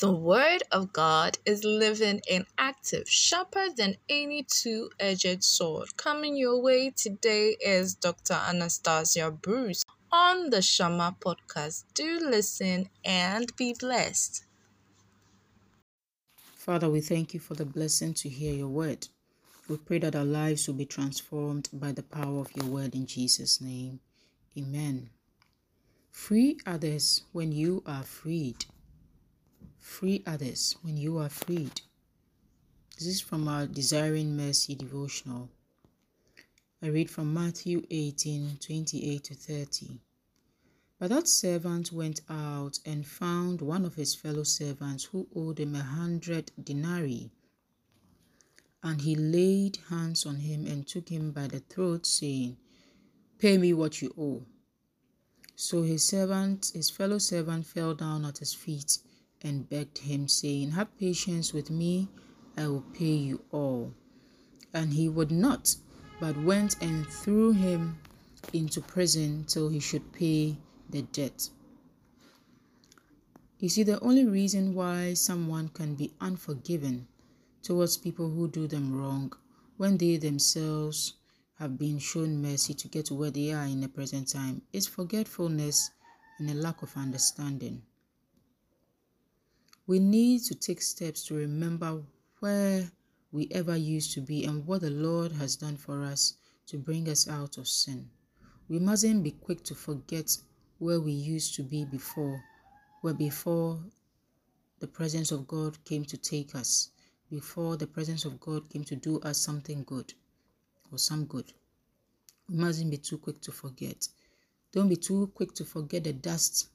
The Word of God is living and active, sharper than any two edged sword. Coming your way today is Dr. Anastasia Bruce on the Shama podcast. Do listen and be blessed. Father, we thank you for the blessing to hear your word. We pray that our lives will be transformed by the power of your word in Jesus' name. Amen. Free others when you are freed. Free others when you are freed. This is from our Desiring Mercy devotional. I read from Matthew 18 28 to 30. But that servant went out and found one of his fellow servants who owed him a hundred denarii. And he laid hands on him and took him by the throat, saying, Pay me what you owe. So his servant, his fellow servant, fell down at his feet and begged him, saying, Have patience with me, I will pay you all. And he would not, but went and threw him into prison till he should pay the debt. You see, the only reason why someone can be unforgiven towards people who do them wrong when they themselves have been shown mercy to get to where they are in the present time is forgetfulness and a lack of understanding. We need to take steps to remember where we ever used to be and what the Lord has done for us to bring us out of sin. We mustn't be quick to forget where we used to be before, where before the presence of God came to take us, before the presence of God came to do us something good or some good. We mustn't be too quick to forget. Don't be too quick to forget the dust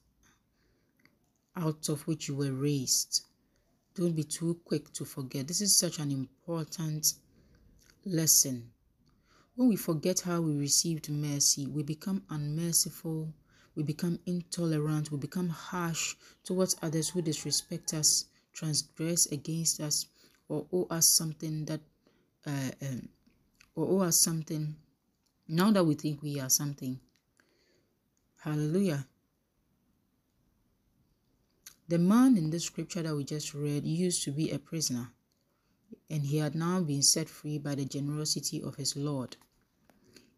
out of which you were raised. Don't be too quick to forget. This is such an important lesson. When we forget how we received mercy, we become unmerciful, we become intolerant, we become harsh towards others who disrespect us, transgress against us, or owe us something that, uh, um, or owe us something. Now that we think we are something, hallelujah. The man in the scripture that we just read used to be a prisoner, and he had now been set free by the generosity of his Lord.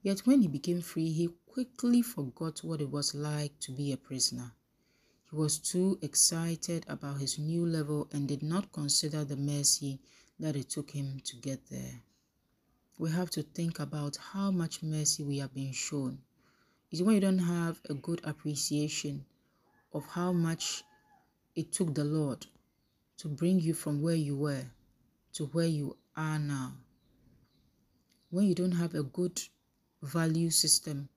Yet when he became free, he quickly forgot what it was like to be a prisoner. He was too excited about his new level and did not consider the mercy that it took him to get there. We have to think about how much mercy we have been shown. It's when you don't have a good appreciation of how much it took the Lord to bring you from where you were to where you are now. When you don't have a good value system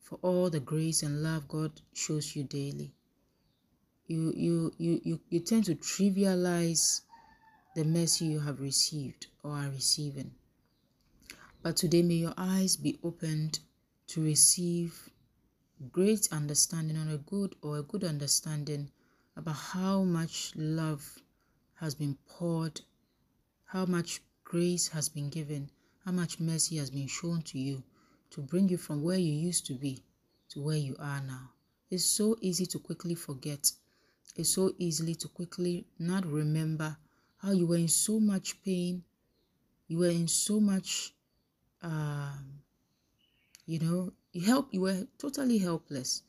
for all the grace and love God shows you daily, you, you, you, you, you tend to trivialize the mercy you have received or are receiving. But today, may your eyes be opened to receive great understanding on a good or a good understanding about how much love has been poured, how much grace has been given, how much mercy has been shown to you to bring you from where you used to be to where you are now. It's so easy to quickly forget. It's so easily to quickly not remember how you were in so much pain. You were in so much, um, you know, help. You were totally helpless.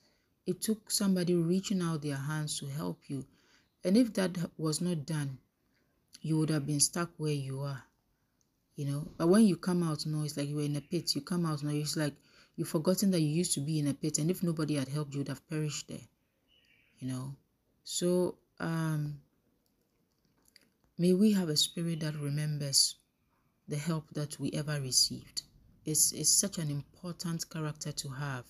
It took somebody reaching out their hands to help you. And if that was not done, you would have been stuck where you are. You know, but when you come out now, it's like you were in a pit. You come out now, it's like you've forgotten that you used to be in a pit. And if nobody had helped you, would have perished there. You know, so um, may we have a spirit that remembers the help that we ever received. It's, it's such an important character to have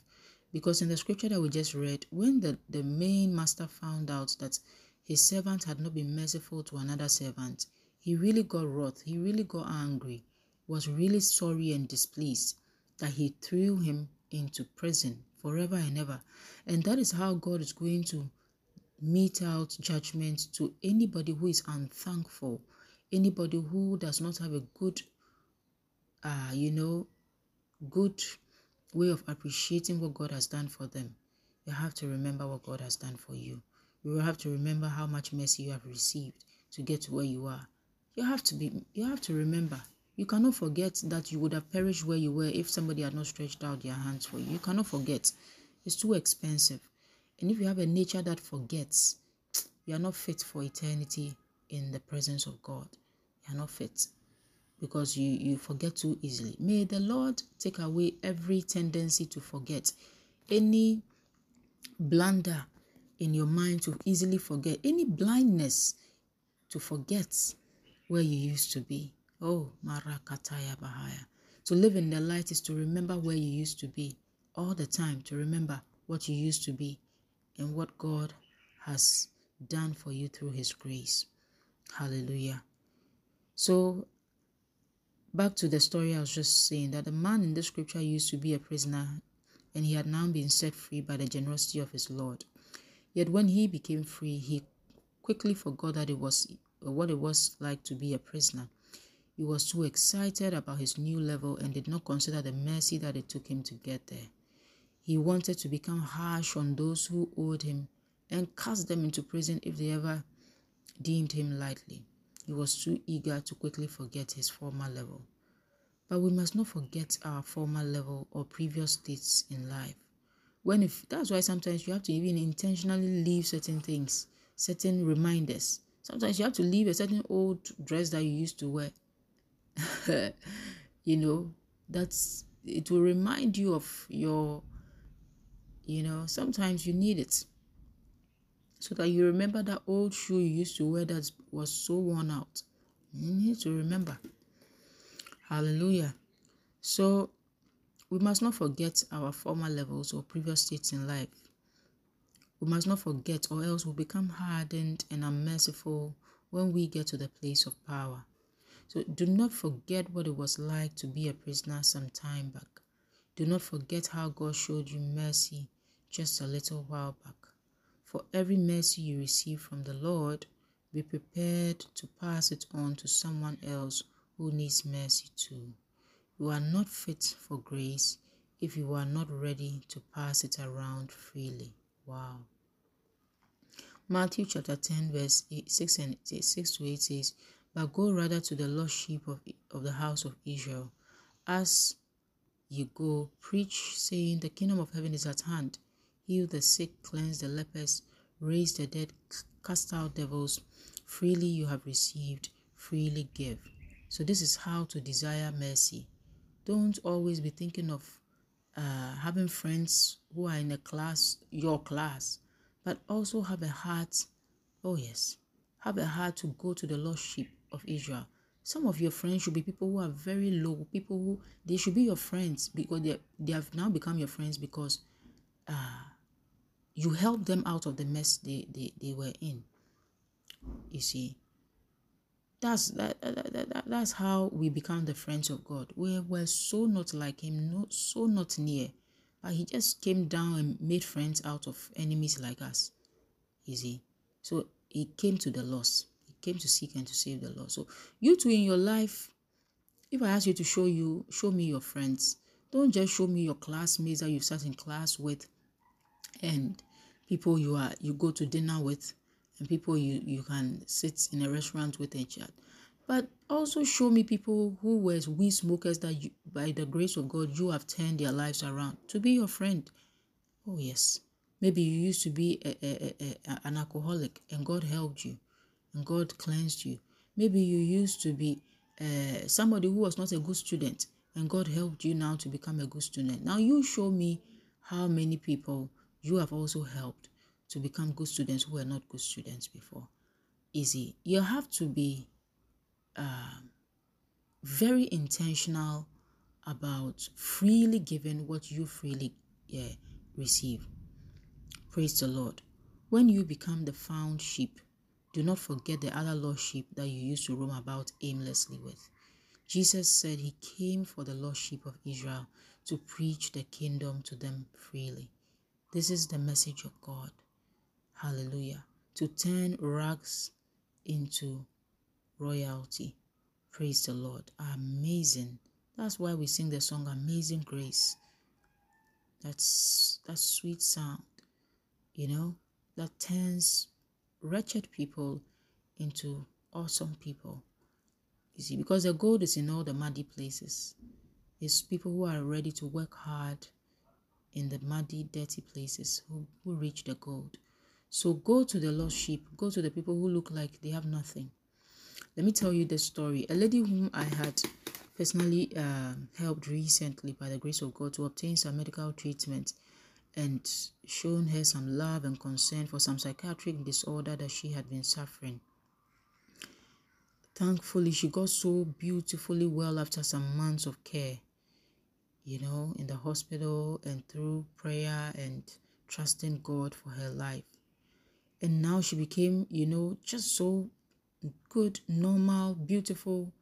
because in the scripture that we just read, when the, the main master found out that his servant had not been merciful to another servant, he really got wroth, he really got angry, was really sorry and displeased that he threw him into prison forever and ever. And that is how God is going to mete out judgment to anybody who is unthankful, anybody who does not have a good, uh, you know, good way of appreciating what God has done for them. You have to remember what God has done for you. You will have to remember how much mercy you have received to get to where you are. You have to be you have to remember. You cannot forget that you would have perished where you were if somebody had not stretched out their hands for you. You cannot forget. It's too expensive. And if you have a nature that forgets, you are not fit for eternity in the presence of God. You are not fit because you, you forget too easily. May the Lord take away every tendency to forget, any blunder in your mind to easily forget, any blindness to forget where you used to be. Oh, Marakataya Bahaya. To live in the light is to remember where you used to be all the time, to remember what you used to be and what God has done for you through His grace. Hallelujah. So, back to the story I was just saying that the man in the scripture used to be a prisoner and he had now been set free by the generosity of his Lord. Yet when he became free, he quickly forgot that it was what it was like to be a prisoner. He was too excited about his new level and did not consider the mercy that it took him to get there. He wanted to become harsh on those who owed him and cast them into prison if they ever deemed him lightly. He was too eager to quickly forget his former level. But we must not forget our former level or previous states in life. When if that's why sometimes you have to even intentionally leave certain things, certain reminders. Sometimes you have to leave a certain old dress that you used to wear. you know, that's it will remind you of your you know, sometimes you need it so that you remember that old shoe you used to wear that was so worn out. You need to remember. Hallelujah. So we must not forget our former levels or previous states in life. We must not forget, or else we'll become hardened and unmerciful when we get to the place of power. So do not forget what it was like to be a prisoner some time back. Do not forget how God showed you mercy just a little while back. For every mercy you receive from the Lord, be prepared to pass it on to someone else who needs mercy too. You are not fit for grace if you are not ready to pass it around freely. Wow. Matthew chapter 10, verse 8, 6 and 8, 6 to 8 says, But go rather to the lost sheep of, of the house of Israel. As you go, preach, saying, The kingdom of heaven is at hand heal the sick, cleanse the lepers, raise the dead, cast out devils. Freely you have received, freely give. So, this is how to desire mercy. Don't always be thinking of uh, having friends who are in a class, your class, but also have a heart. Oh, yes, have a heart to go to the lost sheep of Israel. Some of your friends should be people who are very low, people who they should be your friends because they, they have now become your friends because uh, you help them out of the mess they, they, they were in. You see, that's that, that, that, that's how we become the friends of God. We were so not like him, not so not near, but he just came down and made friends out of enemies like us. You see, so he came to the lost. He came to seek and to save the lost. So you too in your life, if I ask you to show you, show me your friends. Don't just show me your classmates that you sat in class with, and people you are you go to dinner with and people you you can sit in a restaurant with and chat. But also show me people who were weed smokers that you, by the grace of god you have turned their lives around. To be your friend. Oh yes. Maybe you used to be a, a, a, an alcoholic and god helped you and god cleansed you. Maybe you used to be uh, somebody who was not a good student and god helped you now to become a good student. Now you show me how many people you have also helped to become good students who were not good students before. Easy. You have to be uh, very intentional about freely giving what you freely yeah, receive. Praise the Lord. When you become the found sheep, do not forget the other lost sheep that you used to roam about aimlessly with. Jesus said he came for the lost sheep of Israel to preach the kingdom to them freely. This is the message of God. Hallelujah. To turn rags into royalty. Praise the Lord. Amazing. That's why we sing the song Amazing Grace. That's that sweet sound. You know, that turns wretched people into awesome people. You see, because the gold is in all the muddy places. It's people who are ready to work hard in the muddy, dirty places who, who reach the gold. So go to the lost sheep, go to the people who look like they have nothing. Let me tell you the story. A lady whom I had personally uh, helped recently by the grace of God to obtain some medical treatment and shown her some love and concern for some psychiatric disorder that she had been suffering. Thankfully, she got so beautifully well after some months of care, you know, in the hospital and through prayer and trusting God for her life. And now she became, you know, just so good, normal, beautiful,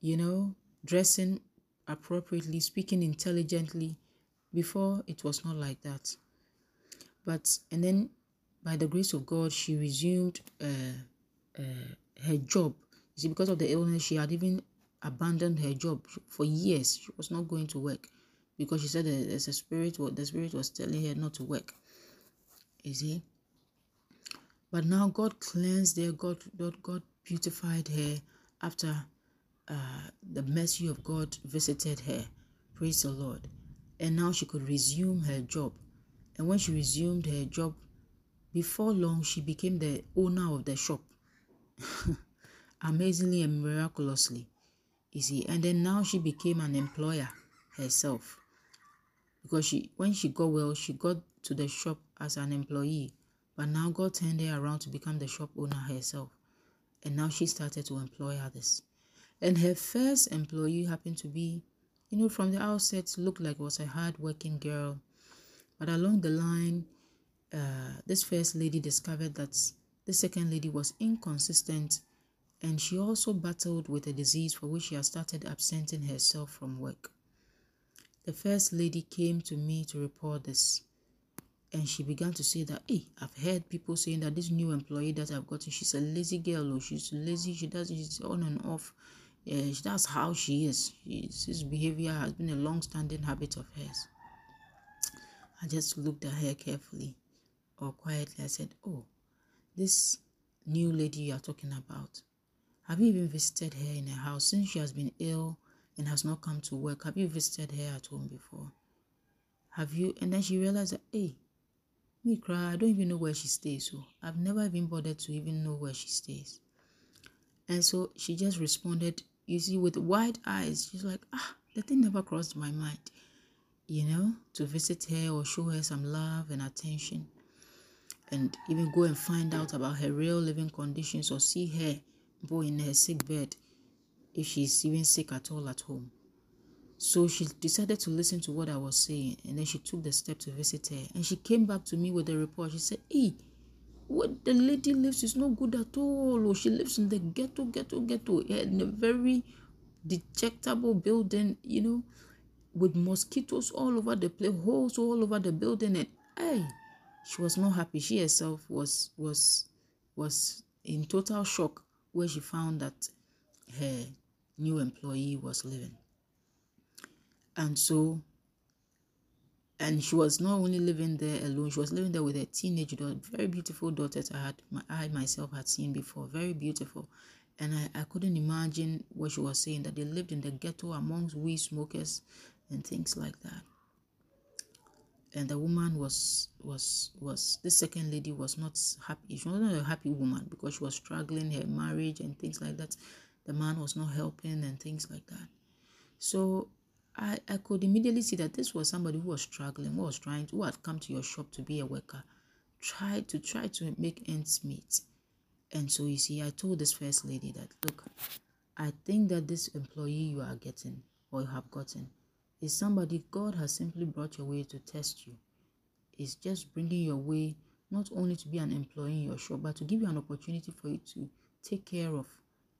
you know, dressing appropriately, speaking intelligently. Before, it was not like that. But, and then by the grace of God, she resumed uh, uh, her job. You see, because of the illness, she had even abandoned her job for years. She was not going to work because she said there's a spirit, the spirit was telling her not to work. You see? But now God cleansed her, God, God, God beautified her after uh, the mercy of God visited her. Praise the Lord. And now she could resume her job. And when she resumed her job, before long, she became the owner of the shop. Amazingly and miraculously. You see, and then now she became an employer herself. Because she when she got well, she got to the shop as an employee. But now God turned her around to become the shop owner herself. And now she started to employ others. And her first employee happened to be, you know, from the outset, looked like was a hard-working girl. But along the line, uh, this first lady discovered that the second lady was inconsistent and she also battled with a disease for which she had started absenting herself from work. The first lady came to me to report this and she began to say that hey i've heard people saying that this new employee that i've gotten she's a lazy girl or she's lazy she does she's on and off. Yeah, that's how she is. This behavior has been a long-standing habit of hers. I just looked at her carefully or quietly. I said oh this new lady you are talking about have you even visited her in her house since she has been ill and has not come to work have you visited her at home before have you and then she realized that hey me cry, I don't even know where she stays. So I've never even bothered to even know where she stays. And so she just responded, you see, with wide eyes. She's like, ah, the thing never crossed my mind, you know, to visit her or show her some love and attention. And even go and find out about her real living conditions or see her boy in her sick bed if she's even sick at all at home. So she decided to listen to what I was saying and then she took the step to visit her. And she came back to me with a report. She said, Hey, what the lady lives is not good at all. Oh, she lives in the ghetto, ghetto, ghetto, in a very dejectable building, you know, with mosquitoes all over the place, holes all over the building. And hey, she was not happy. She herself was was was in total shock where she found that her new employee was living. And so, and she was not only living there alone, she was living there with a teenage daughter, very beautiful daughter that I had, my, I myself had seen before, very beautiful. And I, I couldn't imagine what she was saying, that they lived in the ghetto amongst weed smokers and things like that. And the woman was, was, was, this second lady was not happy. She was not a happy woman because she was struggling her marriage and things like that. The man was not helping and things like that. So I, I could immediately see that this was somebody who was struggling, who was trying to, who had come to your shop to be a worker, tried to try to make ends meet. And so you see, I told this first lady that look, I think that this employee you are getting or you have gotten is somebody God has simply brought your way to test you. It's just bringing your way not only to be an employee in your shop, but to give you an opportunity for you to take care of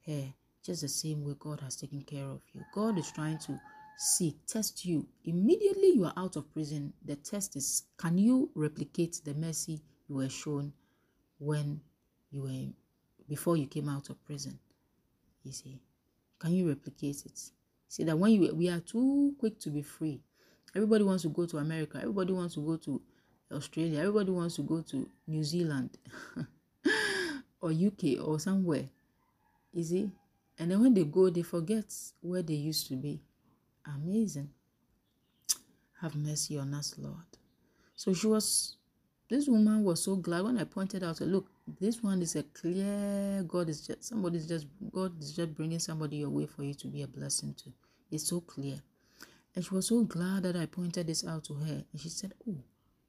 her just the same way God has taken care of you. God is trying to see test you immediately you are out of prison the test is can you replicate the mercy you were shown when you were before you came out of prison you see can you replicate it see that when you we are too quick to be free everybody wants to go to america everybody wants to go to Australia. Everybody wants to go to New Zealand or UK or somewhere. You see? And then when they go, they forget where they used to be. Amazing. Have mercy on us, Lord. So she was, this woman was so glad when I pointed out, look, this one is a clear, God is just, somebody's just, God is just bringing somebody your way for you to be a blessing to. It's so clear. And she was so glad that I pointed this out to her. And she said, oh,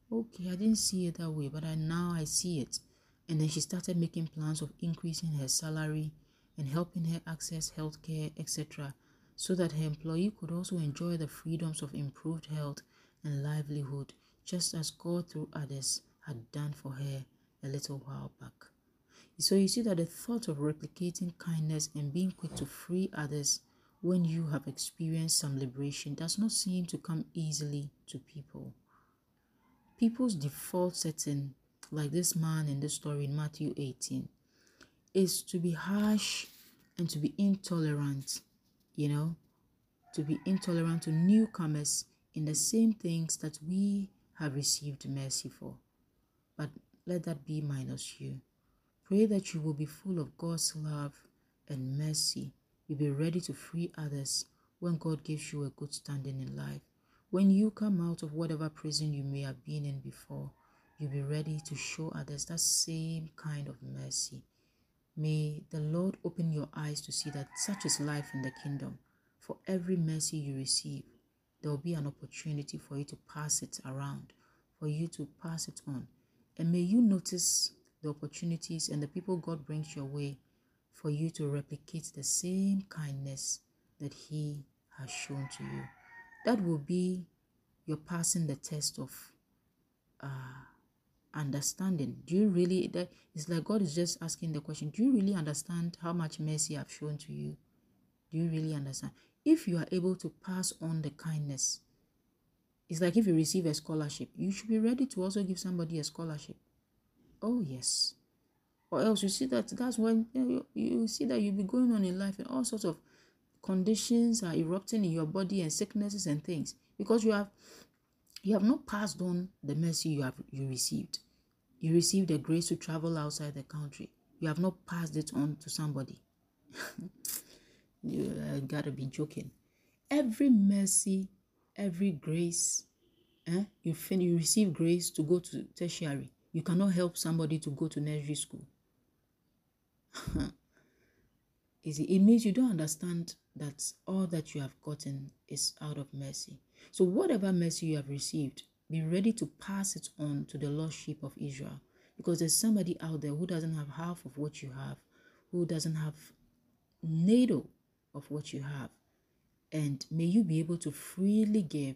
okay, I didn't see it that way, but I now I see it. And then she started making plans of increasing her salary and helping her access healthcare, etc., so that her employee could also enjoy the freedoms of improved health and livelihood, just as God through others had done for her a little while back. So you see that the thought of replicating kindness and being quick to free others when you have experienced some liberation does not seem to come easily to people. People's default setting, like this man in the story in Matthew 18, is to be harsh and to be intolerant, you know, to be intolerant to newcomers in the same things that we have received mercy for. But let that be minus you. Pray that you will be full of God's love and mercy. You'll be ready to free others when God gives you a good standing in life. When you come out of whatever prison you may have been in before, you'll be ready to show others that same kind of mercy. May the Lord open your eyes to see that such is life in the kingdom. For every mercy you receive, there will be an opportunity for you to pass it around, for you to pass it on. And may you notice the opportunities and the people God brings your way for you to replicate the same kindness that He has shown to you. That will be your passing the test of uh, understanding. Do you really that it's like God is just asking the question, do you really understand how much mercy I've shown to you? Do you really understand? If you are able to pass on the kindness, it's like if you receive a scholarship, you should be ready to also give somebody a scholarship. Oh yes. Or else you see that that's when you, you, see that you'll be going on in life and all sorts of conditions are erupting in your body and sicknesses and things because you have you have not passed on the mercy you have you received. You received the grace to travel outside the country. You have not passed it on to somebody. you gotta be joking. Every mercy, every grace, eh? you fin- you receive grace to go to tertiary. You cannot help somebody to go to nursery school. Is? It means you don't understand that all that you have gotten is out of mercy. So, whatever mercy you have received, be ready to pass it on to the lost sheep of Israel. Because there's somebody out there who doesn't have half of what you have, who doesn't have needle of what you have. And may you be able to freely give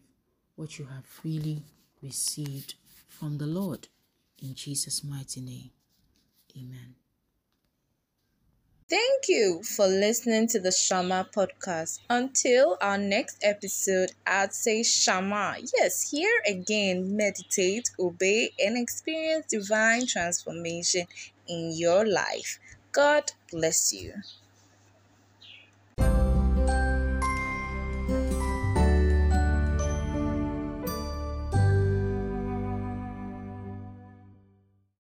what you have freely received from the Lord. In Jesus' mighty name. Amen. Thank you for listening to the Shama podcast. Until our next episode, I'd say Shama. Yes, here again, meditate, obey, and experience divine transformation in your life. God bless you.